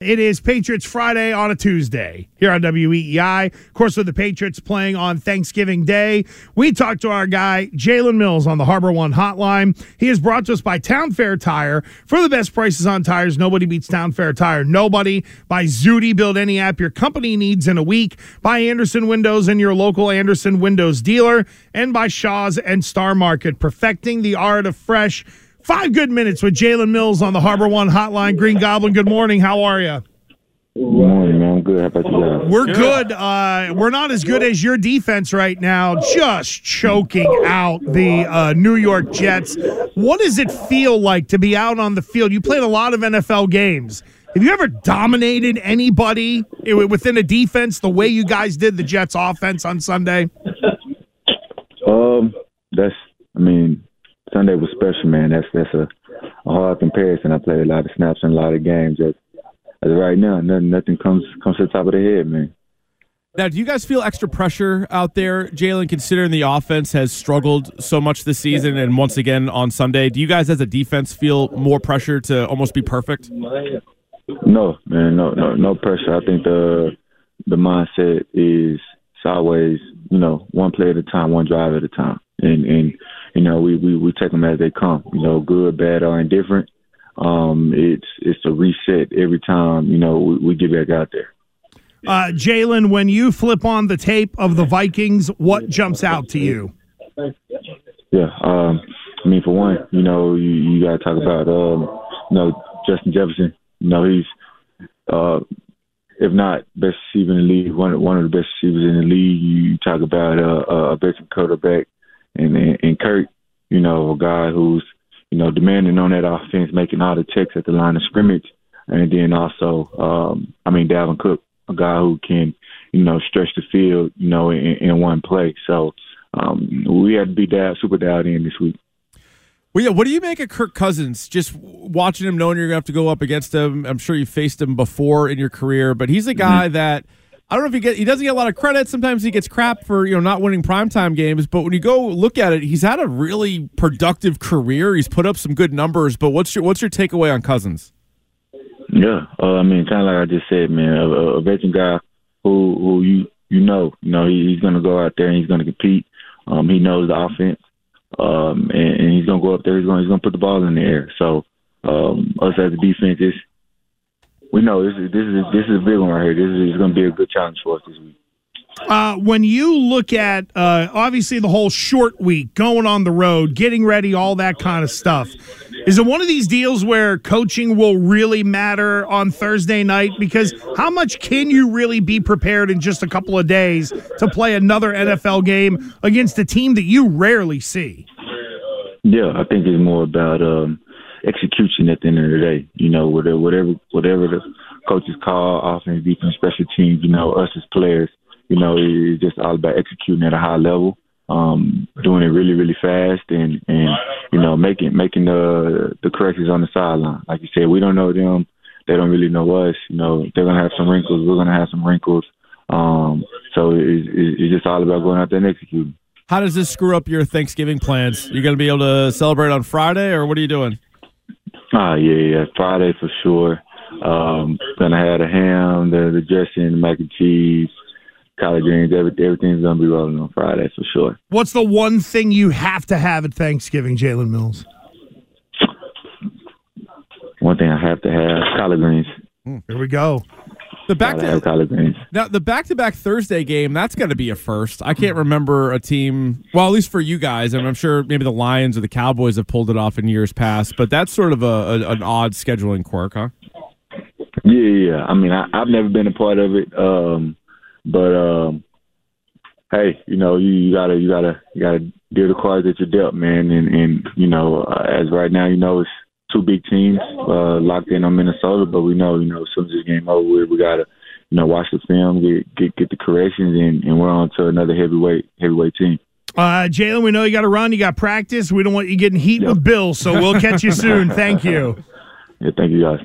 It is Patriots Friday on a Tuesday here on WEEI. Of course, with the Patriots playing on Thanksgiving Day, we talked to our guy, Jalen Mills, on the Harbor One hotline. He is brought to us by Town Fair Tire. For the best prices on tires, nobody beats Town Fair Tire. Nobody. By Zudy, build any app your company needs in a week. By Andersen Windows and your local Andersen Windows dealer. And by Shaw's and Star Market, perfecting the art of fresh. Five good minutes with Jalen Mills on the Harbor One hotline. Green Goblin, good morning. How are you? Good morning, man. I'm good. How about you guys? We're good. Uh, we're not as good as your defense right now, just choking out the uh, New York Jets. What does it feel like to be out on the field? You played a lot of NFL games. Have you ever dominated anybody within a defense the way you guys did the Jets offense on Sunday? Um, that's. I mean, Sunday was special, man. That's that's a, a hard comparison. I played a lot of snaps and a lot of games. As, as right now, nothing nothing comes comes to the top of the head, man. Now, do you guys feel extra pressure out there, Jalen, considering the offense has struggled so much this season and once again on Sunday? Do you guys as a defense feel more pressure to almost be perfect? No, man, no, no, no pressure. I think the the mindset is always, you know, one play at a time, one drive at a time, and and you know, we, we, we take them as they come, you know, good, bad, or indifferent. Um, it's, it's a reset every time, you know, we, we get back out there. Uh, Jalen, when you flip on the tape of the Vikings, what jumps out to you? Yeah, um, I mean, for one, you know, you, you got to talk about, um, you know, Justin Jefferson. You know, he's, uh, if not best receiver in the league, one one of the best receivers in the league. You talk about uh, a veteran quarterback and, and and Kirk, you know, a guy who's you know demanding on that offense, making all the checks at the line of scrimmage, and then also, um, I mean, Dalvin Cook, a guy who can you know stretch the field, you know, in, in one play. So um, we had to be dialed, super dialed in this week. Well, yeah. What do you make of Kirk Cousins? Just watching him, knowing you're gonna have to go up against him. I'm sure you faced him before in your career, but he's a guy mm-hmm. that I don't know if he get he doesn't get a lot of credit. Sometimes he gets crap for you know not winning primetime games. But when you go look at it, he's had a really productive career. He's put up some good numbers. But what's your what's your takeaway on Cousins? Yeah, uh, I mean, kind of like I just said, man, a, a veteran guy who who you you know, you know, he, he's going to go out there and he's going to compete. Um, he knows the offense, um, and, and he's going to go up there. He's going he's going to put the ball in the air. So um, us as a defense, is we know this is this is this is a big one right here. This is going to be a good challenge for us this week. Uh, when you look at uh, obviously the whole short week, going on the road, getting ready, all that kind of stuff, is it one of these deals where coaching will really matter on Thursday night? Because how much can you really be prepared in just a couple of days to play another NFL game against a team that you rarely see? Yeah, I think it's more about um, execution at the end of the day. You know, whatever whatever whatever the coaches call offense, defense, special teams. You know, us as players, you know, it's just all about executing at a high level, um, doing it really really fast, and and you know making making the the corrections on the sideline. Like you said, we don't know them. They don't really know us. You know, they're gonna have some wrinkles. We're gonna have some wrinkles. Um, so it's, it's just all about going out there and executing. How does this screw up your Thanksgiving plans? You're going to be able to celebrate on Friday, or what are you doing? Ah, yeah, yeah, Friday for sure. Um, gonna have the ham, the, the dressing, the mac and cheese, collard greens. Every, everything's gonna be rolling on Friday for sure. What's the one thing you have to have at Thanksgiving, Jalen Mills? One thing I have to have collard greens. Mm, here we go. The back to now the back to back Thursday game that's got to be a first. I can't remember a team. Well, at least for you guys, and I'm sure maybe the Lions or the Cowboys have pulled it off in years past. But that's sort of a, a an odd scheduling quirk, huh? Yeah, yeah. I mean, I, have never been a part of it, um, but um, hey, you know, you, you, gotta you gotta you gotta deal the cards that you're dealt, man. And and you know, uh, as right now, you know, it's two big teams uh, locked in on Minnesota, but we know, you know, as soon as this game over with, we gotta, you know, watch the film, get get, get the corrections, and, and we're on to another heavyweight heavyweight team. Uh, Jalen, we know you got to run, you got practice. We don't want you getting heat yep. with Bill, so we'll catch you soon. Thank you. Yeah, thank you guys.